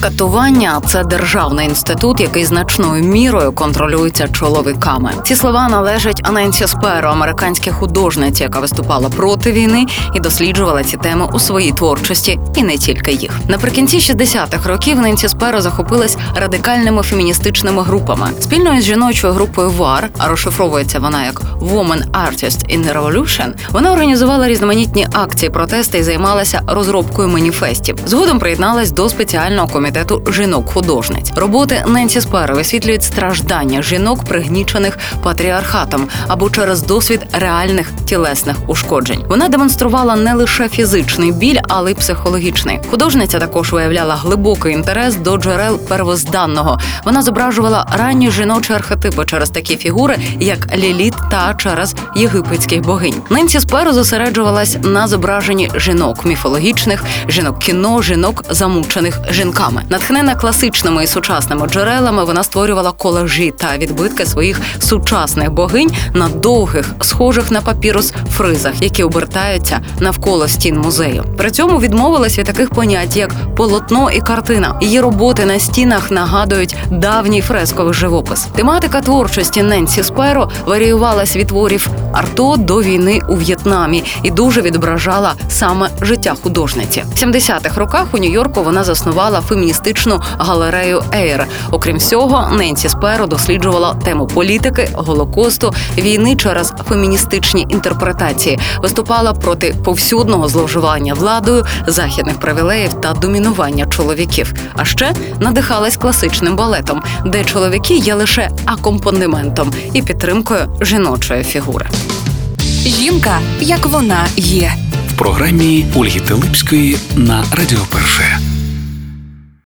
Катування це державний інститут, який значною мірою контролюється чоловіками. Ці слова належать Аненсі Сперо, американській художниці, яка виступала проти війни і досліджувала ці теми у своїй творчості, і не тільки їх. Наприкінці 60-х років Ненсі Сперо захопилась радикальними феміністичними групами. Спільно із жіночою групою ВАР, а розшифровується вона як Woman Artist in Revolution, вона організувала різноманітні акції протесту і займалася розробкою маніфестів. Згодом приєдналась до спеціального комітету жінок-художниць. Роботи Ненсі Сперо висвітлюють страждання жінок, пригнічених патріархатом або через досвід реальних тілесних ушкоджень. Вона демонструвала не лише фізичний біль, але й психологічний. Художниця також виявляла глибокий інтерес до джерел первозданного. Вона зображувала ранні жіночі архетипи через такі фігури, як Ліліт та через єгипетських богинь. Ненсі Сперо зосереджувалась на зображенні жінок міфологічних, жінок кіно, жінок замучених жінками. Натхнена класичними і сучасними джерелами, вона створювала колажі та відбитки своїх сучасних богинь на довгих, схожих на папірус фризах, які обертаються навколо стін музею. При цьому відмовилась від таких понять, як полотно і картина. Її роботи на стінах нагадують давній фресковий живопис. Тематика творчості Ненсі Сперо варіювалась від творів арто до війни у В'єтнамі і дуже відображала саме життя художниці. В 70-х роках у Нью-Йорку вона заснувала феміністичну галерею Ейр. Окрім всього, Ненсі Сперо досліджувала тему політики, голокосту, війни через феміністичні інтерпретації, виступала проти повсюдного зловживання владою, західних привілеїв та домінування чоловіків. А ще надихалась класичним балетом, де чоловіки є лише акомпанементом і підтримкою жіночої фігури. Жінка, як вона є. В програмі Ольги Телипської на Радіо Перше.